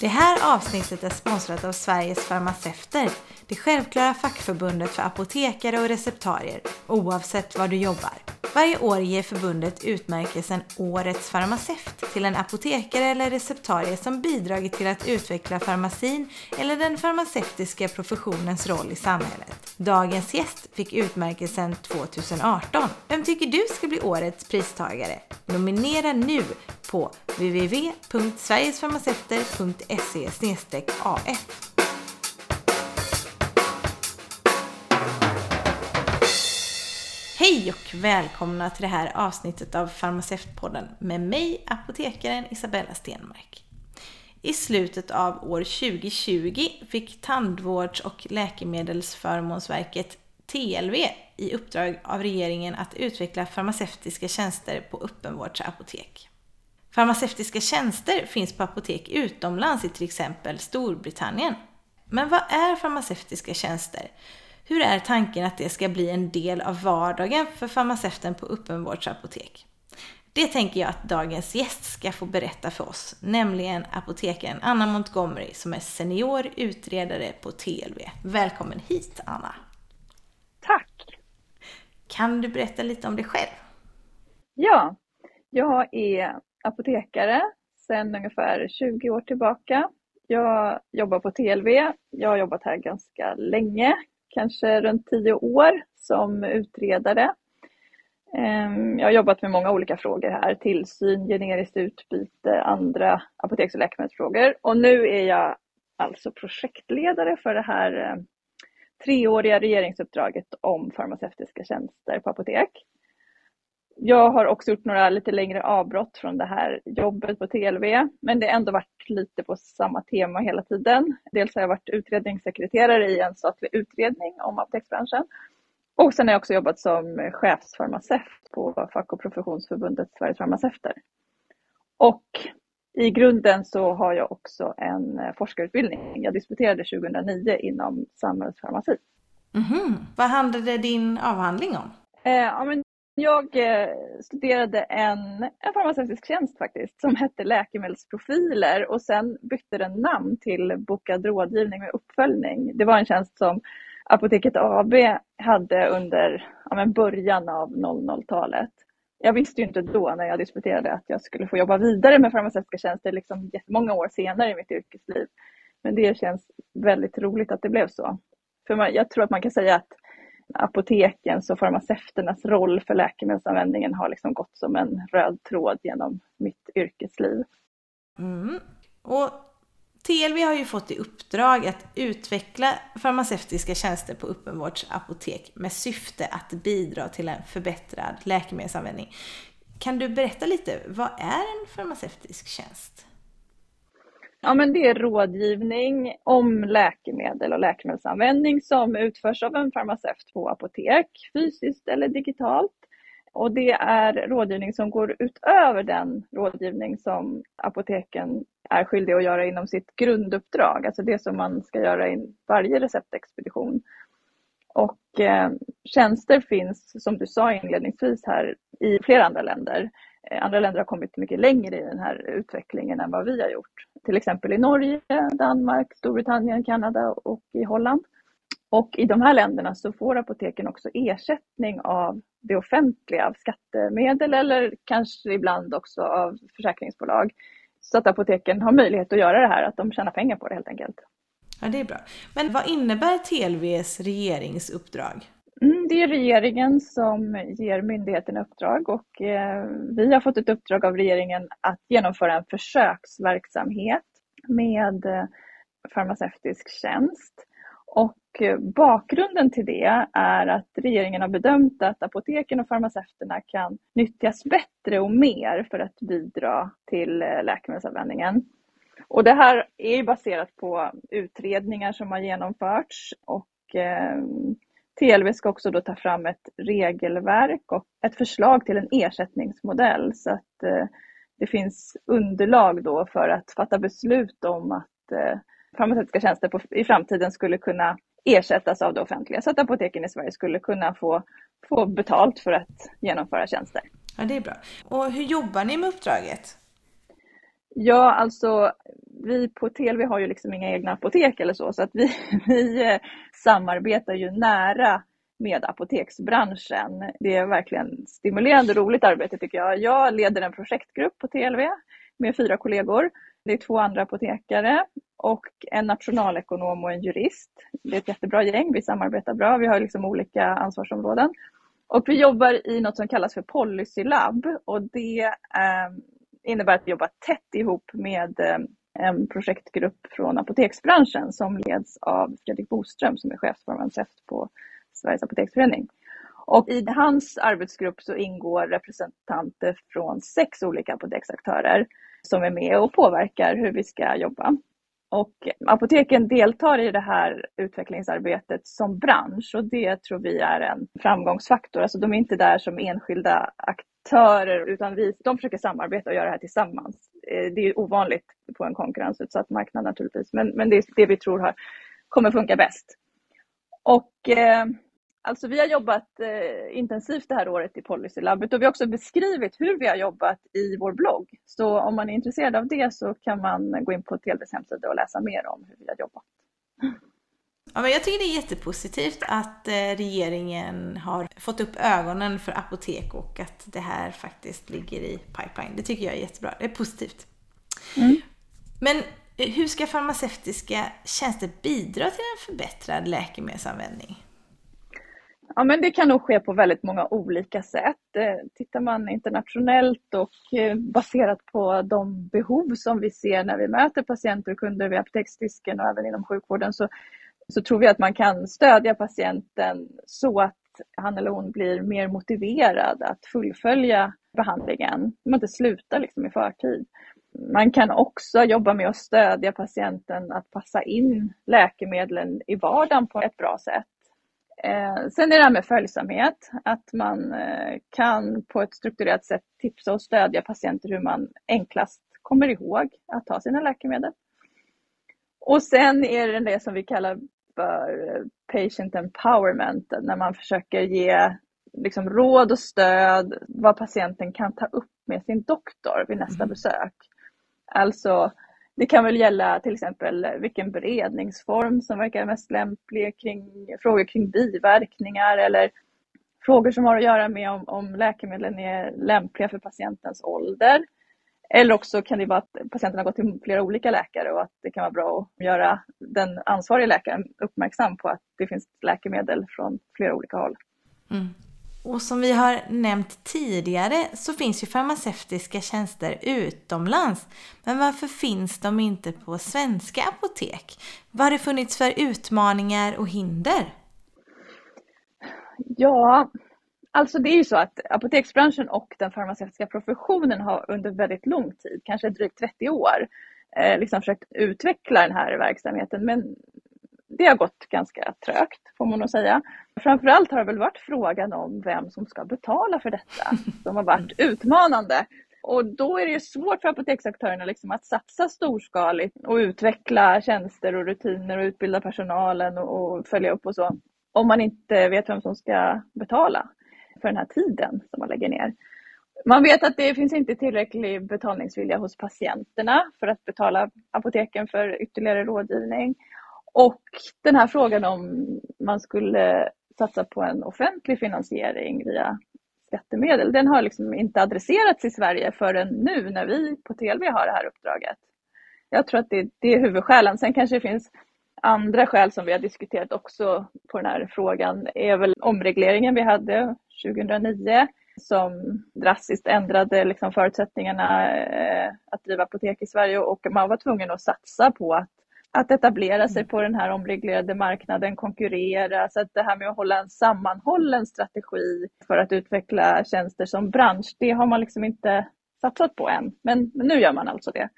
Det här avsnittet är sponsrat av Sveriges farmaceuter, det självklara fackförbundet för apotekare och receptarier, oavsett var du jobbar. Varje år ger förbundet utmärkelsen Årets farmaceut till en apotekare eller receptarie som bidragit till att utveckla farmacin eller den farmaceutiska professionens roll i samhället. Dagens gäst fick utmärkelsen 2018. Vem tycker du ska bli årets pristagare? Nominera nu på www.sverigesfarmaceuter.se af. Hej och välkomna till det här avsnittet av Farmaceutpodden med mig, apotekaren Isabella Stenmark. I slutet av år 2020 fick Tandvårds och läkemedelsförmånsverket TLV i uppdrag av regeringen att utveckla farmaceutiska tjänster på öppenvårdsapotek. Farmaceutiska tjänster finns på apotek utomlands i till exempel Storbritannien. Men vad är farmaceutiska tjänster? Hur är tanken att det ska bli en del av vardagen för farmaceuten på öppenvårdsapotek? Det tänker jag att dagens gäst ska få berätta för oss, nämligen apotekaren Anna Montgomery som är senior utredare på TLV. Välkommen hit Anna! Tack! Kan du berätta lite om dig själv? Ja, jag är apotekare sedan ungefär 20 år tillbaka. Jag jobbar på TLV. Jag har jobbat här ganska länge, kanske runt 10 år som utredare. Ehm, jag har jobbat med många olika frågor här, tillsyn, generiskt utbyte, andra apoteks och läkemedelsfrågor. Och nu är jag alltså projektledare för det här eh, treåriga regeringsuppdraget om farmaceutiska tjänster på apotek. Jag har också gjort några lite längre avbrott från det här jobbet på TLV, men det har ändå varit lite på samma tema hela tiden. Dels har jag varit utredningssekreterare i en statlig utredning om apoteksbranschen och sen har jag också jobbat som chefsfarmaceut på Fack och professionsförbundet Sveriges farmaceuter. Och i grunden så har jag också en forskarutbildning. Jag disputerade 2009 inom samhällsfarmaci. Mm -hmm. Vad handlade din avhandling om? Eh, ja, men jag eh, studerade en, en farmaceutisk tjänst faktiskt som hette läkemedelsprofiler och sen bytte den namn till bokad rådgivning med uppföljning. Det var en tjänst som Apoteket AB hade under ja, början av 00-talet. Jag visste ju inte då när jag disputerade att jag skulle få jobba vidare med farmaceutiska tjänster liksom jättemånga år senare i mitt yrkesliv. Men det känns väldigt roligt att det blev så. För man, jag tror att man kan säga att apotekens och farmaceuternas roll för läkemedelsanvändningen har liksom gått som en röd tråd genom mitt yrkesliv. Mm. Och TLV har ju fått i uppdrag att utveckla farmaceutiska tjänster på öppenvårdsapotek med syfte att bidra till en förbättrad läkemedelsanvändning. Kan du berätta lite, vad är en farmaceutisk tjänst? Ja, men det är rådgivning om läkemedel och läkemedelsanvändning som utförs av en farmaceut på apotek, fysiskt eller digitalt. Och det är rådgivning som går utöver den rådgivning som apoteken är skyldiga att göra inom sitt grunduppdrag, alltså det som man ska göra i varje receptexpedition. Och eh, tjänster finns, som du sa inledningsvis här, i flera andra länder. Eh, andra länder har kommit mycket längre i den här utvecklingen än vad vi har gjort. Till exempel i Norge, Danmark, Storbritannien, Kanada och i Holland. Och i de här länderna så får apoteken också ersättning av det offentliga, av skattemedel eller kanske ibland också av försäkringsbolag. Så att apoteken har möjlighet att göra det här, att de tjänar pengar på det helt enkelt. Ja, det är bra. Men vad innebär TLVs regeringsuppdrag? Mm, det är regeringen som ger myndigheten uppdrag och eh, vi har fått ett uppdrag av regeringen att genomföra en försöksverksamhet med eh, farmaceutisk tjänst. Och eh, bakgrunden till det är att regeringen har bedömt att apoteken och farmaceuterna kan nyttjas bättre och mer för att bidra till eh, läkemedelsanvändningen. Och det här är baserat på utredningar som har genomförts och eh, TLV ska också då ta fram ett regelverk och ett förslag till en ersättningsmodell så att eh, det finns underlag då för att fatta beslut om att eh, farmaceutiska tjänster på, i framtiden skulle kunna ersättas av det offentliga så att apoteken i Sverige skulle kunna få, få betalt för att genomföra tjänster. Ja, det är bra. Och hur jobbar ni med uppdraget? Ja, alltså vi på TLV har ju liksom inga egna apotek eller så, så att vi, vi eh, samarbetar ju nära med apoteksbranschen. Det är verkligen stimulerande och roligt arbete tycker jag. Jag leder en projektgrupp på TLV med fyra kollegor. Det är två andra apotekare och en nationalekonom och en jurist. Det är ett jättebra gäng, vi samarbetar bra, vi har liksom olika ansvarsområden. Och vi jobbar i något som kallas för Policy Lab och det eh, innebär att vi jobbar tätt ihop med eh, en projektgrupp från apoteksbranschen som leds av Fredrik Boström som är chefsfarmaceut på Sveriges apoteksförening. Och i hans arbetsgrupp så ingår representanter från sex olika apoteksaktörer som är med och påverkar hur vi ska jobba. Och apoteken deltar i det här utvecklingsarbetet som bransch och det tror vi är en framgångsfaktor. Alltså de är inte där som enskilda aktörer utan vi, de försöker samarbeta och göra det här tillsammans. Eh, det är ovanligt på en konkurrensutsatt marknad naturligtvis men, men det är det vi tror har, kommer funka bäst. Och eh, Alltså vi har jobbat eh, intensivt det här året i Policylabbet och vi har också beskrivit hur vi har jobbat i vår blogg. Så om man är intresserad av det så kan man gå in på TLVs hemsida och läsa mer om hur vi har jobbat. Ja, men jag tycker det är jättepositivt att eh, regeringen har fått upp ögonen för apotek och att det här faktiskt ligger i pipeline. Det tycker jag är jättebra. Det är positivt. Mm. Men eh, hur ska farmaceutiska tjänster bidra till en förbättrad läkemedelsanvändning? Ja, men det kan nog ske på väldigt många olika sätt. Eh, tittar man internationellt och eh, baserat på de behov som vi ser när vi möter patienter och kunder vid apoteksdisken och även inom sjukvården så, så tror vi att man kan stödja patienten så att han eller hon blir mer motiverad att fullfölja behandlingen. Man inte slutar liksom i förtid. Man kan också jobba med att stödja patienten att passa in läkemedlen i vardagen på ett bra sätt. Eh, sen är det här med följsamhet, att man eh, kan på ett strukturerat sätt tipsa och stödja patienter hur man enklast kommer ihåg att ta sina läkemedel. Och sen är det det som vi kallar för eh, patient empowerment, när man försöker ge liksom, råd och stöd vad patienten kan ta upp med sin doktor vid nästa mm. besök. Alltså det kan väl gälla till exempel vilken beredningsform som verkar mest lämplig, kring, frågor kring biverkningar eller frågor som har att göra med om, om läkemedlen är lämpliga för patientens ålder. Eller också kan det vara att patienten har gått till flera olika läkare och att det kan vara bra att göra den ansvariga läkaren uppmärksam på att det finns läkemedel från flera olika håll. Mm. Och som vi har nämnt tidigare så finns ju farmaceutiska tjänster utomlands. Men varför finns de inte på svenska apotek? Vad har det funnits för utmaningar och hinder? Ja, alltså det är ju så att apoteksbranschen och den farmaceutiska professionen har under väldigt lång tid, kanske drygt 30 år, eh, liksom försökt utveckla den här verksamheten. Men det har gått ganska trögt får man nog säga. Framförallt har det väl varit frågan om vem som ska betala för detta som har varit utmanande. Och då är det svårt för apoteksaktörerna liksom att satsa storskaligt och utveckla tjänster och rutiner och utbilda personalen och, följa upp och så. Om man inte vet vem som ska betala för den här tiden som man lägger ner. Man vet att det finns inte tillräcklig betalningsvilja hos patienterna för att betala apoteken för ytterligare rådgivning. Och den här frågan om man skulle satsa på en offentlig finansiering via skattemedel, den har liksom inte adresserats i Sverige förrän nu när vi på TLV har det här uppdraget. Jag tror att det, det är huvudskälen. Sen kanske det finns andra skäl som vi har diskuterat också på den här frågan är väl omregleringen vi hade 2009 som drastiskt ändrade liksom förutsättningarna eh, att driva apotek i Sverige och man var tvungen att satsa på att att etablera sig mm. på den här omreglerade marknaden, konkurrera. Så att det här med att hålla en sammanhållen strategi för att utveckla tjänster som bransch, det har man liksom inte satsat på än. Men, men nu gör man alltså det.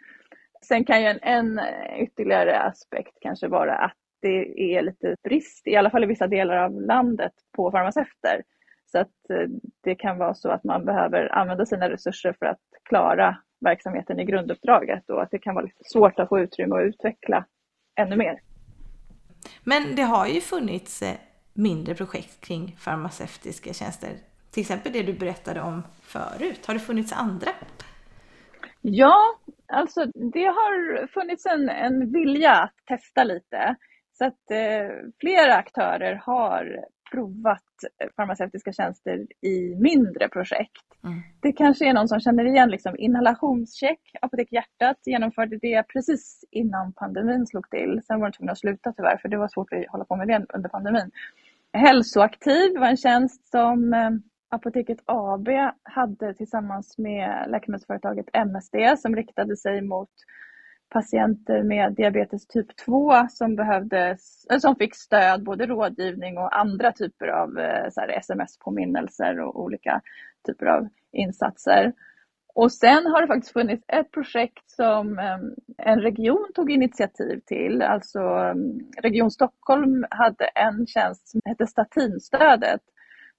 Sen kan ju en, en ytterligare aspekt kanske vara att det är lite brist, i alla fall i vissa delar av landet, på farmaceuter. Så att eh, det kan vara så att man behöver använda sina resurser för att klara verksamheten i grunduppdraget och att det kan vara lite svårt att få utrymme att utveckla ännu mer. Men det har ju funnits eh, mindre projekt kring farmaceutiska tjänster. Till exempel det du berättade om förut. Har det funnits andra? Ja, Alltså det har funnits en, en vilja att testa lite. Så att eh, flera aktörer har provat farmaceutiska tjänster i mindre projekt. Mm. Det kanske är någon som känner igen liksom inhalationscheck. Apotek Hjärtat genomförde det precis innan pandemin slog till. Sen var de tvungna att sluta tyvärr för det var svårt att hålla på med det under pandemin. Hälsoaktiv var en tjänst som eh, Apoteket AB hade tillsammans med läkemedelsföretaget MSD som riktade sig mot patienter med diabetes typ 2 som, behövde, eh, som fick stöd, både rådgivning och andra typer av eh, sms-påminnelser och olika typer av insatser. Och sen har det faktiskt funnits ett projekt som eh, en region tog initiativ till. Alltså Region Stockholm hade en tjänst som hette Statinstödet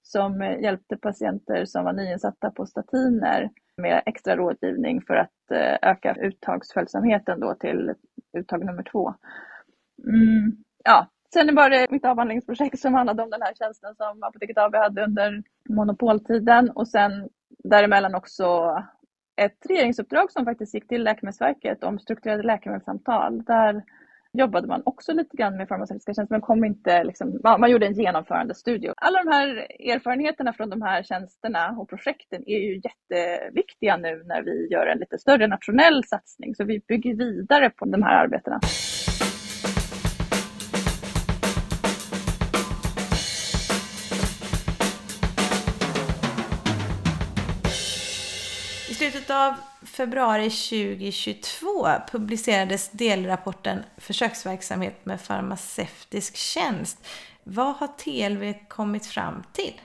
som hjälpte patienter som var nyinsatta på statiner med extra rådgivning för att eh, öka uttagsföljsamheten då till uttag nummer två. Mm, ja. Sen var det mitt avhandlingsprojekt som handlade om den här tjänsten som Apoteket AB hade under monopoltiden och sen däremellan också ett regeringsuppdrag som faktiskt gick till Läkemedelsverket om strukturerade läkemedelssamtal. Där jobbade man också lite grann med farmaceutiska tjänster men kom inte, liksom, man, man gjorde en genomförande Alla de här erfarenheterna från de här tjänsterna och projekten är ju jätteviktiga nu när vi gör en lite större nationell satsning. Så vi bygger vidare på de här arbetena. I slutet av februari 2022 publicerades delrapporten Försöksverksamhet med farmaceutisk tjänst. Vad har TLV kommit fram till?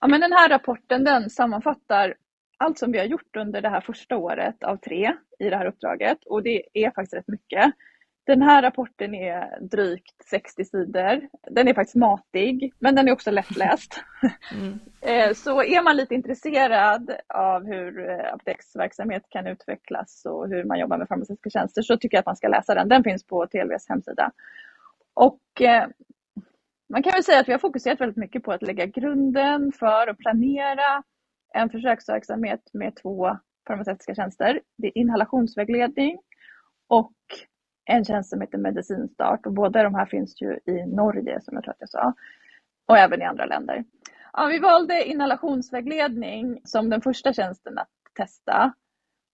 Ja, men den här rapporten den sammanfattar allt som vi har gjort under det här första året av tre i det här uppdraget och det är faktiskt rätt mycket. Den här rapporten är drygt 60 sidor. Den är faktiskt matig, men den är också lättläst. Mm. Eh, så är man lite intresserad av hur eh, apoteksverksamhet kan utvecklas och hur man jobbar med farmaceutiska tjänster så tycker jag att man ska läsa den. Den finns på TLVs hemsida. Och eh, man kan väl säga att vi har fokuserat väldigt mycket på att lägga grunden för att planera en försöksverksamhet med två farmaceutiska tjänster. Det är inhalationsvägledning och en tjänst som heter Medicinstart och båda de här finns ju i Norge som jag tror att jag sa och även i andra länder. Ja, vi valde inhalationsvägledning som den första tjänsten att testa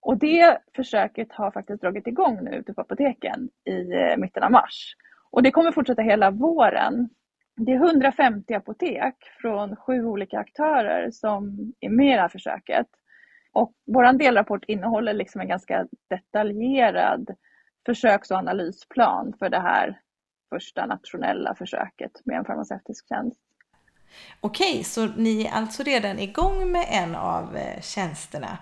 och det försöket har faktiskt dragit igång nu ute på apoteken i eh, mitten av mars. Och det kommer fortsätta hela våren. Det är 150 apotek från sju olika aktörer som är med i det här försöket. Och vår delrapport innehåller liksom en ganska detaljerad försöks och analysplan för det här första nationella försöket med en farmaceutisk tjänst. Okej, så ni är alltså redan igång med en av eh, tjänsterna.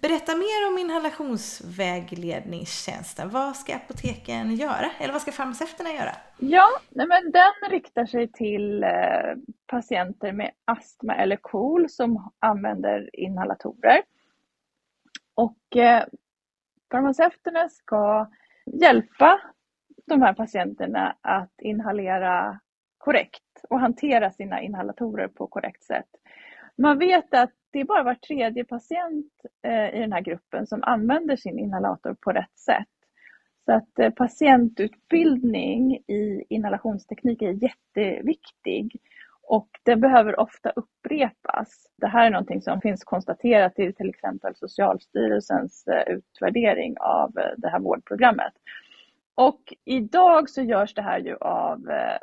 Berätta mer om inhalationsvägledningstjänsten. Vad ska apoteken göra? Eller vad ska farmaceuterna göra? Ja, nej men den riktar sig till eh, patienter med astma eller KOL som använder inhalatorer. Och eh, farmaceuterna ska hjälpa de här patienterna att inhalera korrekt och hantera sina inhalatorer på korrekt sätt. Man vet att det är bara var tredje patient eh, i den här gruppen som använder sin inhalator på rätt sätt. Så att eh, patientutbildning i inhalationsteknik är jätteviktig och det behöver ofta upprepas. Det här är någonting som finns konstaterat i till exempel Socialstyrelsens eh, utvärdering av eh, det här vårdprogrammet. Och idag så görs det här ju av eh,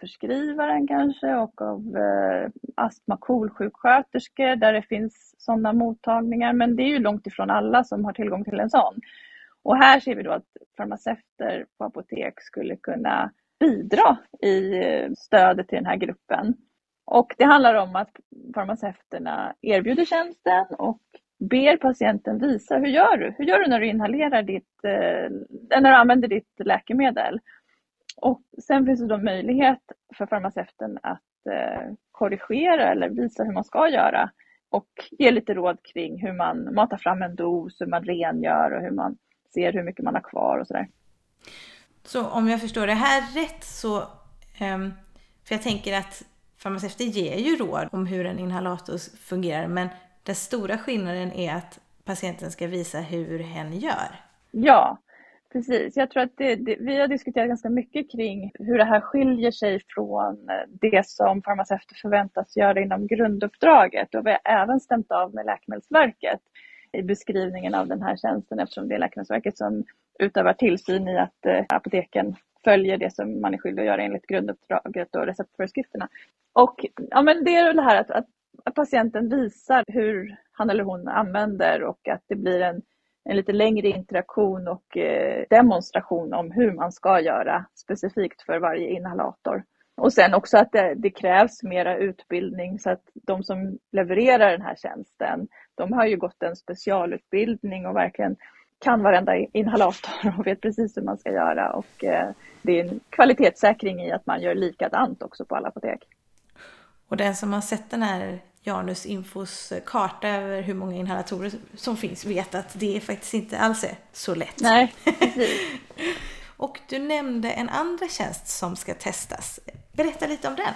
förskrivaren kanske och av eh, astma KOL-sjuksköterskor där det finns sådana mottagningar. Men det är ju långt ifrån alla som har tillgång till en sån. Och här ser vi då att farmaceuter på apotek skulle kunna bidra i eh, stödet till den här gruppen. Och det handlar om att farmaceuterna erbjuder tjänsten och ber patienten visa hur gör du? Hur gör du när du inhalerar ditt, eh, när du använder ditt läkemedel? Och sen finns det då möjlighet för farmaceuten att eh, korrigera eller visa hur man ska göra och ge lite råd kring hur man matar fram en dos, hur man rengör och hur man ser hur mycket man har kvar och sådär. Så om jag förstår det här rätt så, ehm, för jag tänker att farmaceuter ger ju råd om hur en inhalator fungerar men den stora skillnaden är att patienten ska visa hur hen gör. Ja, precis. Jag tror att det, det, vi har diskuterat ganska mycket kring hur det här skiljer sig från det som farmaceuter förväntas göra inom grunduppdraget och vi har även stämt av med Läkemedelsverket i beskrivningen av den här tjänsten eftersom det är Läkemedelsverket som utövar tillsyn i att eh, apoteken följer det som man är skyldig att göra enligt grunduppdraget och receptföreskrifterna. Och ja, men det är det här att, att, att patienten visar hur han eller hon använder och att det blir en, en lite längre interaktion och eh, demonstration om hur man ska göra specifikt för varje inhalator. Och sen också att det, det, krävs mera utbildning så att de som levererar den här tjänsten, de har ju gått en specialutbildning och verkligen kan varenda inhalator och vet precis hur man ska göra. Och eh, det är en kvalitetssäkring i att man gör likadant också på alla apotek. Och den som har sett den här Janus Infos karta över hur många inhalatorer som finns vet att det faktiskt inte alls är så lätt. Nej, precis. och du nämnde en andra tjänst som ska testas. Berätta lite om den.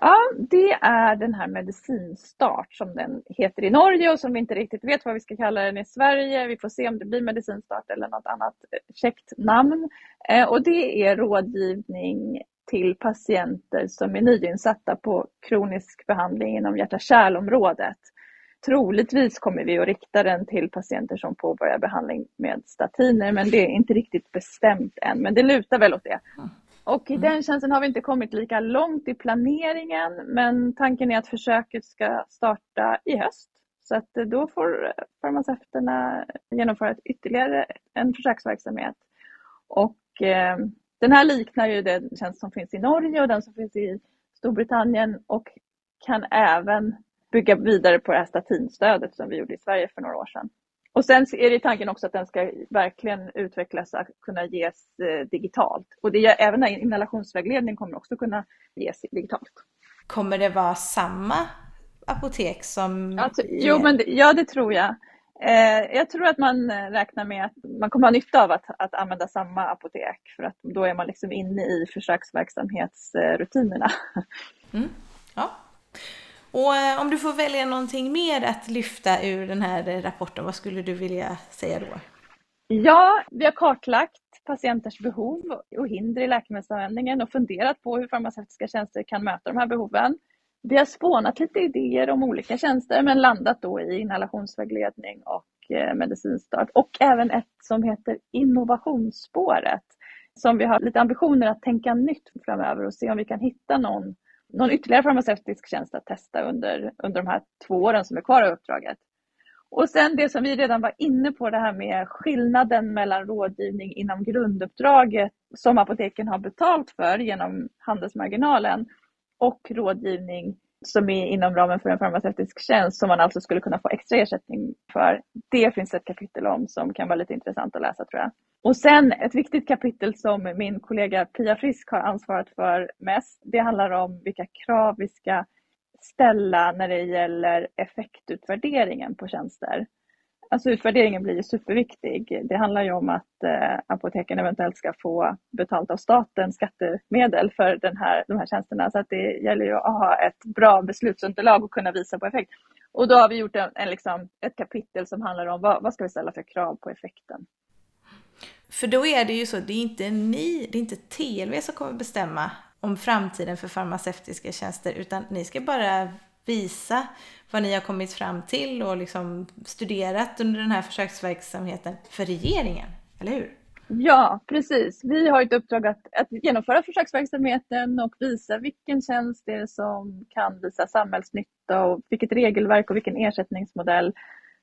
Ja, det är den här medicinstart som den heter i Norge och som vi inte riktigt vet vad vi ska kalla den i Sverige. Vi får se om det blir medicinstart eller något annat käckt namn. Eh, och det är rådgivning till patienter som är nyinsatta på kronisk behandling inom hjärta-kärlområdet. Troligtvis kommer vi att rikta den till patienter som påbörjar behandling med statiner men det är inte riktigt bestämt än. Men det lutar väl åt det. Och i mm. den tjänsten har vi inte kommit lika långt i planeringen men tanken är att försöket ska starta i höst. Så att då får farmaceuterna genomföra ett ytterligare en försöksverksamhet. Och eh, den här liknar ju den tjänst som finns i Norge och den som finns i Storbritannien och kan även bygga vidare på det här statinstödet som vi gjorde i Sverige för några år sedan. Och sen är det tanken också att den ska verkligen utvecklas att kunna ges eh, digitalt. Och det, även inhalationsvägledning kommer också kunna ges digitalt. Kommer det vara samma apotek som... Alltså, jo, men det, ja det tror jag. Eh, jag tror att man räknar med att man kommer ha nytta av att, att använda samma apotek för att då är man liksom inne i försöksverksamhetsrutinerna. Mm. Ja. Och eh, om du får välja någonting mer att lyfta ur den här eh, rapporten, vad skulle du vilja säga då? Ja, vi har kartlagt patienters behov och hinder i läkemedelsanvändningen och funderat på hur farmaceutiska tjänster kan möta de här behoven. Vi har spånat lite idéer om olika tjänster men landat då i inhalationsvägledning och eh, medicinstart och även ett som heter innovationsspåret som vi har lite ambitioner att tänka nytt framöver och se om vi kan hitta någon någon ytterligare farmaceutisk tjänst att testa under, under de här två åren som är kvar av uppdraget. Och sen det som vi redan var inne på, det här med skillnaden mellan rådgivning inom grunduppdraget som apoteken har betalt för genom handelsmarginalen och rådgivning som är inom ramen för en farmaceutisk tjänst som man alltså skulle kunna få extra ersättning för. Det finns ett kapitel om som kan vara lite intressant att läsa tror jag. Och sen ett viktigt kapitel som min kollega Pia Frisk har ansvarat för mest. Det handlar om vilka krav vi ska ställa när det gäller effektutvärderingen på tjänster. Alltså utvärderingen blir ju superviktig. Det handlar ju om att eh, apoteken eventuellt ska få betalt av staten skattemedel för den här, de här tjänsterna. Så att det gäller ju att ha ett bra beslutsunderlag och kunna visa på effekt. Och då har vi gjort en, en liksom, ett kapitel som handlar om vad, vad ska vi ställa för krav på effekten. För då är det ju så, det är inte ni, det är inte TLV som kommer bestämma om framtiden för farmaceutiska tjänster, utan ni ska bara visa vad ni har kommit fram till och liksom studerat under den här försöksverksamheten för regeringen, eller hur? Ja, precis. Vi har ett uppdrag att, att genomföra försöksverksamheten och visa vilken tjänst det är som kan visa samhällsnytta och vilket regelverk och vilken ersättningsmodell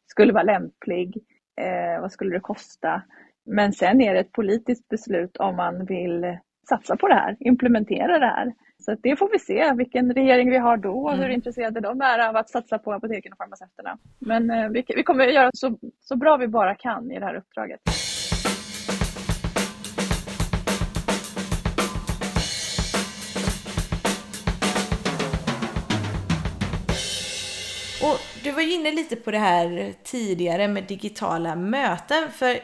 skulle vara lämplig. Eh, vad skulle det kosta? Men sen är det ett politiskt beslut om man vill satsa på det här, implementera det här. Så det får vi se vilken regering vi har då och hur mm. intresserade de är av att satsa på apoteken och farmaceuterna. Men eh, vi, vi kommer att göra så, så bra vi bara kan i det här uppdraget. Och du var ju inne lite på det här tidigare med digitala möten. För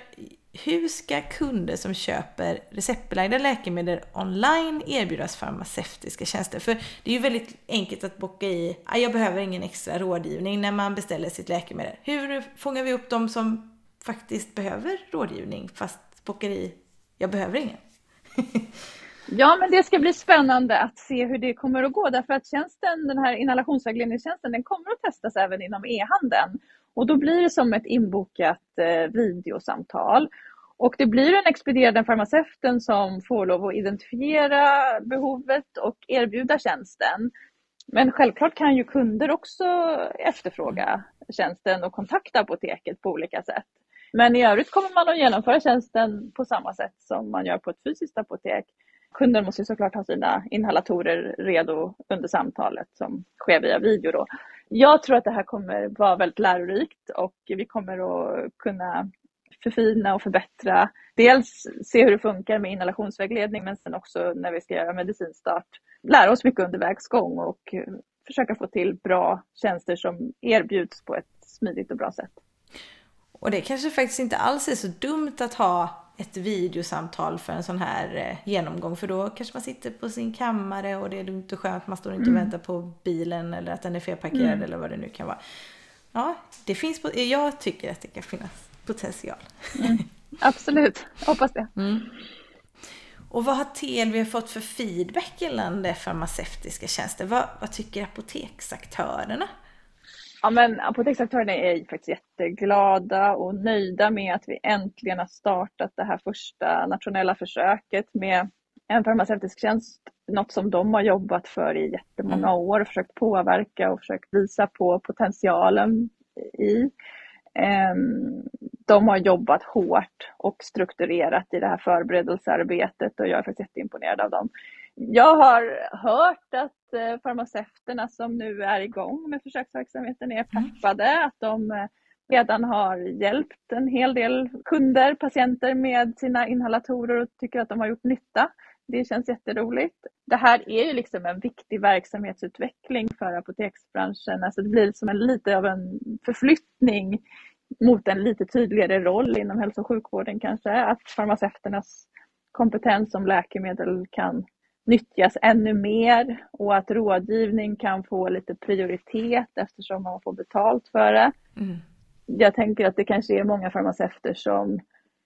hur ska kunder som köper receptbelagda läkemedel online erbjudas farmaceutiska tjänster? För det är ju väldigt enkelt att bocka i, ah, jag behöver ingen extra rådgivning när man beställer sitt läkemedel. Hur fångar vi upp de som faktiskt behöver rådgivning fast bockar i, jag behöver ingen? Ja, men det ska bli spännande att se hur det kommer att gå därför att tjänsten, den här inhalationsvägledningstjänsten, den kommer att testas även inom e-handeln. Och då blir det som ett inbokat eh, videosamtal. Och det blir den expedierande farmaceuten som får lov att identifiera behovet och erbjuda tjänsten. Men självklart kan ju kunder också efterfråga tjänsten och kontakta apoteket på olika sätt. Men i övrigt kommer man att genomföra tjänsten på samma sätt som man gör på ett fysiskt apotek. Kunden måste såklart ha sina inhalatorer redo under samtalet som sker via video. Då. Jag tror att det här kommer vara väldigt lärorikt och vi kommer att kunna förfina och förbättra. Dels se hur det funkar med inhalationsvägledning men sen också när vi ska göra medicinstart lära oss mycket under vägs gång och försöka få till bra tjänster som erbjuds på ett smidigt och bra sätt. Och det kanske faktiskt inte alls är så dumt att ha ett videosamtal för en sån här eh, genomgång. För då kanske man sitter på sin kammare och det är lugnt och skönt. Man står inte och mm. väntar på bilen eller att den är felparkerad mm. eller vad det nu kan vara. Ja, det finns, jag tycker att det kan finnas potential. Mm. Absolut, hoppas det. Mm. Och vad har TLV fått för feedback gällande farmaceutiska tjänster? Vad, vad tycker apoteksaktörerna? Ja, men apoteksaktörerna är faktiskt jätteglada och nöjda med att vi äntligen har startat det här första nationella försöket med en farmaceutisk tjänst. Något som de har jobbat för i jättemånga mm. år och försökt påverka och försökt visa på potentialen i. Ehm, de har jobbat hårt och strukturerat i det här förberedelsearbetet och jag är faktiskt jätteimponerad av dem. Jag har hört att eh, farmaceuterna som nu är igång med försöksverksamheten är mm. peppade, att de eh, redan har hjälpt en hel del kunder, patienter med sina inhalatorer och tycker att de har gjort nytta. Det känns jätteroligt. Det här är ju liksom en viktig verksamhetsutveckling för apoteksbranschen. Alltså det blir som en lite av en förflyttning mot en lite tydligare roll inom hälso och sjukvården kanske. Att farmaceuternas kompetens som läkemedel kan nyttjas ännu mer och att rådgivning kan få lite prioritet eftersom man får betalt för det. Mm. Jag tänker att det kanske är många farmaceuter som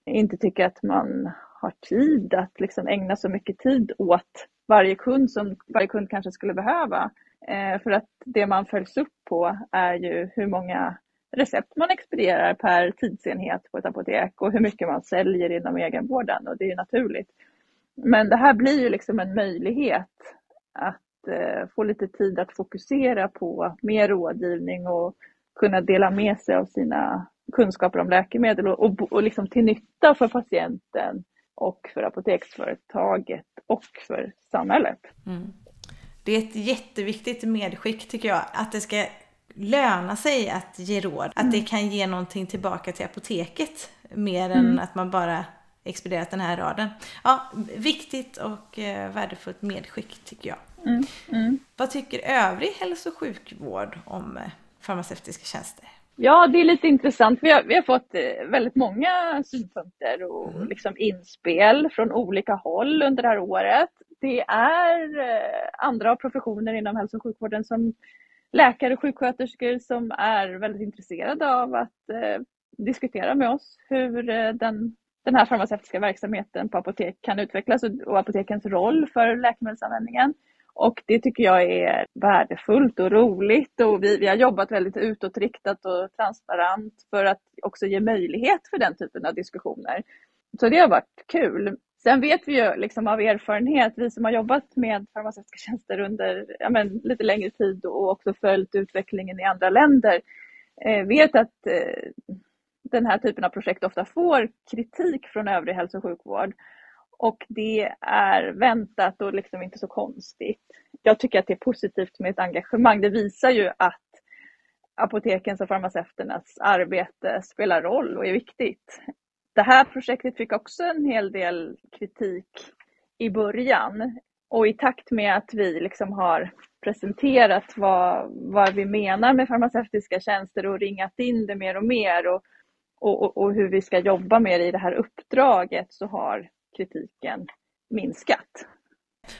inte tycker att man har tid att liksom ägna så mycket tid åt varje kund som varje kund kanske skulle behöva. Eh, för att det man följs upp på är ju hur många recept man expedierar per tidsenhet på ett apotek och hur mycket man säljer inom egenvården och det är naturligt. Men det här blir ju liksom en möjlighet att eh, få lite tid att fokusera på mer rådgivning och kunna dela med sig av sina kunskaper om läkemedel och, och, och liksom till nytta för patienten och för apoteksföretaget och för samhället. Mm. Det är ett jätteviktigt medskick tycker jag, att det ska löna sig att ge råd. Att det mm. kan ge någonting tillbaka till apoteket mer än mm. att man bara expedierat den här raden. Ja, viktigt och eh, värdefullt medskick tycker jag. Mm, mm. Vad tycker övrig hälso och sjukvård om eh, farmaceutiska tjänster? Ja, det är lite intressant. Vi har, vi har fått eh, väldigt många synpunkter och mm. liksom inspel från olika håll under det här året. Det är andra professioner inom hälso och sjukvården som läkare och sjuksköterskor som är väldigt intresserade av att eh, diskutera med oss hur den den här farmaceutiska verksamheten på apotek kan utvecklas och apotekens roll för läkemedelsanvändningen. Och det tycker jag är värdefullt och roligt och vi, vi har jobbat väldigt utåtriktat och transparent för att också ge möjlighet för den typen av diskussioner. Så det har varit kul. Sen vet vi ju liksom av erfarenhet, vi som har jobbat med farmaceutiska tjänster under ja men, lite längre tid och också följt utvecklingen i andra länder, eh, vet att eh, den här typen av projekt ofta får kritik från övrig hälso och sjukvård. Och det är väntat och liksom inte så konstigt. Jag tycker att det är positivt med ett engagemang. Det visar ju att apotekens och farmaceuternas arbete spelar roll och är viktigt. Det här projektet fick också en hel del kritik i början och i takt med att vi liksom har presenterat vad, vad vi menar med farmaceutiska tjänster och ringat in det mer och mer och och, och, och hur vi ska jobba med det i det här uppdraget så har kritiken minskat.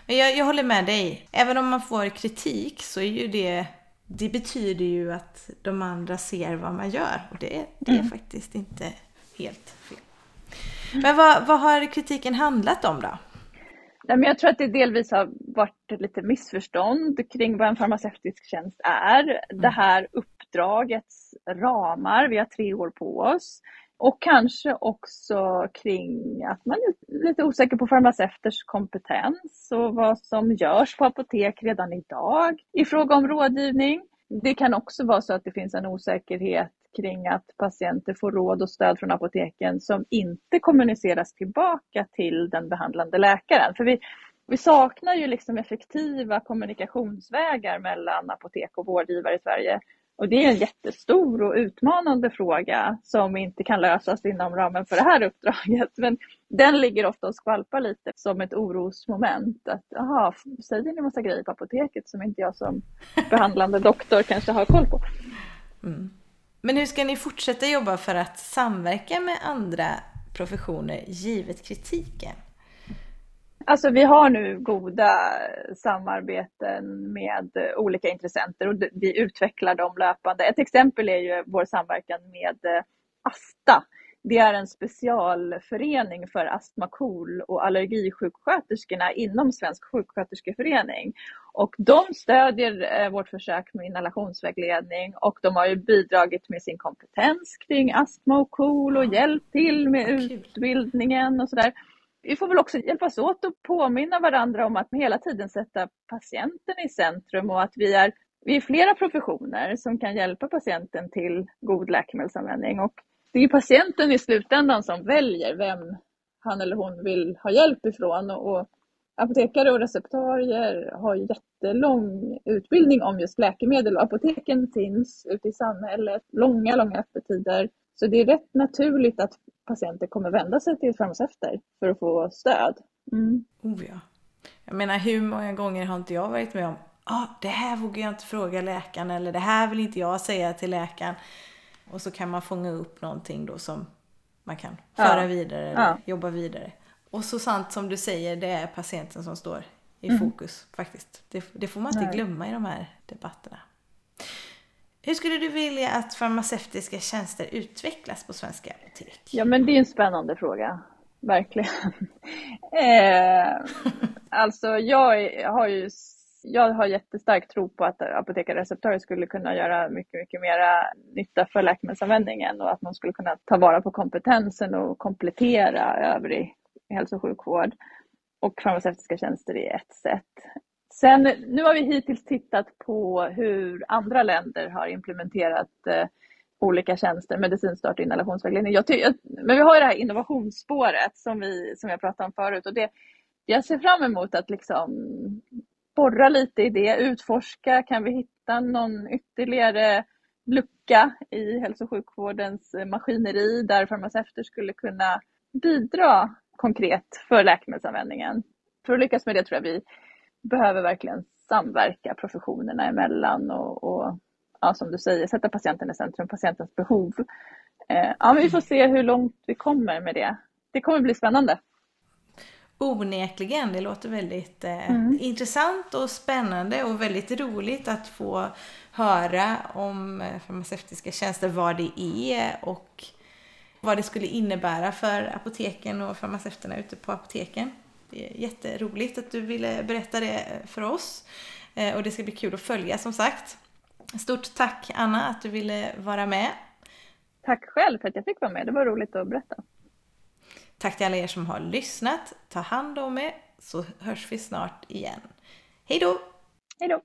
Jag, jag håller med dig. Även om man får kritik så är ju det det betyder ju att de andra ser vad man gör och det, det är mm. faktiskt inte helt fel. Men vad, vad har kritiken handlat om då? Nej, men jag tror att det delvis har varit lite missförstånd kring vad en farmaceutisk tjänst är. Mm. Det här uppdragets ramar, vi har tre år på oss. Och kanske också kring att man är lite osäker på farmaceuters kompetens och vad som görs på apotek redan idag i fråga om rådgivning. Det kan också vara så att det finns en osäkerhet kring att patienter får råd och stöd från apoteken som inte kommuniceras tillbaka till den behandlande läkaren. För vi, vi saknar ju liksom effektiva kommunikationsvägar mellan apotek och vårdgivare i Sverige. Och det är en jättestor och utmanande fråga som inte kan lösas inom ramen för det här uppdraget. Men den ligger ofta och skvalpar lite som ett orosmoment. Att, aha, säger ni massa grejer på apoteket som inte jag som behandlande doktor kanske har koll på. Mm. Men hur ska ni fortsätta jobba för att samverka med andra professioner givet kritiken? Alltså vi har nu goda samarbeten med olika intressenter och vi utvecklar dem löpande. Ett exempel är ju vår samverkan med Asta det är en specialförening för astma, KOL och allergisjuksköterskorna inom Svensk sjuksköterskeförening. Och de stödjer eh, vårt försök med inhalationsvägledning och de har ju bidragit med sin kompetens kring astma och KOL och hjälpt till med utbildningen och sådär. Vi får väl också hjälpas åt att påminna varandra om att hela tiden sätta patienten i centrum och att vi är, vi är flera professioner som kan hjälpa patienten till god läkemedelsanvändning. Och det är patienten i slutändan som väljer vem han eller hon vill ha hjälp ifrån. Och apotekare och receptarier har jättelång utbildning om just läkemedel och apoteken finns ute i samhället, långa, långa öppettider. Så det är rätt naturligt att patienter kommer vända sig till farmaceuter för att få stöd. Mm. Oh ja. Jag menar hur många gånger har inte jag varit med om ah, det här vågar jag inte fråga läkaren eller det här vill inte jag säga till läkaren. Och så kan man fånga upp någonting då som man kan föra ja. vidare eller ja. jobba vidare. Och så sant som du säger, det är patienten som står i mm. fokus faktiskt. Det, det, får man inte Nej. glömma i de här debatterna. Hur skulle du vilja att farmaceutiska tjänster utvecklas på svenska apotek? Ja men det är en spännande fråga, verkligen. eh, alltså jag har ju jag har jättestark tro på att apotekare skulle kunna göra mycket, mycket mera nytta för läkemedelsanvändningen och att man skulle kunna ta vara på kompetensen och komplettera övrig hälso och sjukvård. Och farmaceutiska tjänster är ett sätt. Sen, nu har vi hittills tittat på hur andra länder har implementerat eh, olika tjänster, medicinstart och inhalationsvägledning. Jag men vi har ju det här innovationsspåret som, vi, som jag pratade om förut och det, jag ser fram emot att liksom borra lite i det, utforska, kan vi hitta någon ytterligare lucka i hälso och sjukvårdens eh, maskineri där farmaceuter skulle kunna bidra konkret för läkemedelsanvändningen. För att lyckas med det tror jag vi behöver verkligen samverka professionerna emellan och, och ja, som du säger, sätta patienten i centrum, patientens behov. Eh, ja, men vi får se hur långt vi kommer med det. Det kommer bli spännande. Onekligen, det låter väldigt eh, mm. intressant och spännande och väldigt roligt att få höra om eh, farmaceutiska tjänster, vad det är och vad det skulle innebära för apoteken och farmaceuterna ute på apoteken. Det är jätteroligt att du ville berätta det för oss eh, och det ska bli kul att följa som sagt. Stort tack Anna att du ville vara med. Tack själv för att jag fick vara med, det var roligt att berätta. Tack till alla er som har lyssnat. Ta hand om er så hörs vi snart igen. Hej då! Hej då!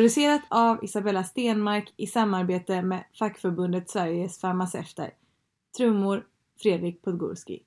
Producerat av Isabella Stenmark i samarbete med fackförbundet Sveriges farmaceuter. Trummor Fredrik Podgorski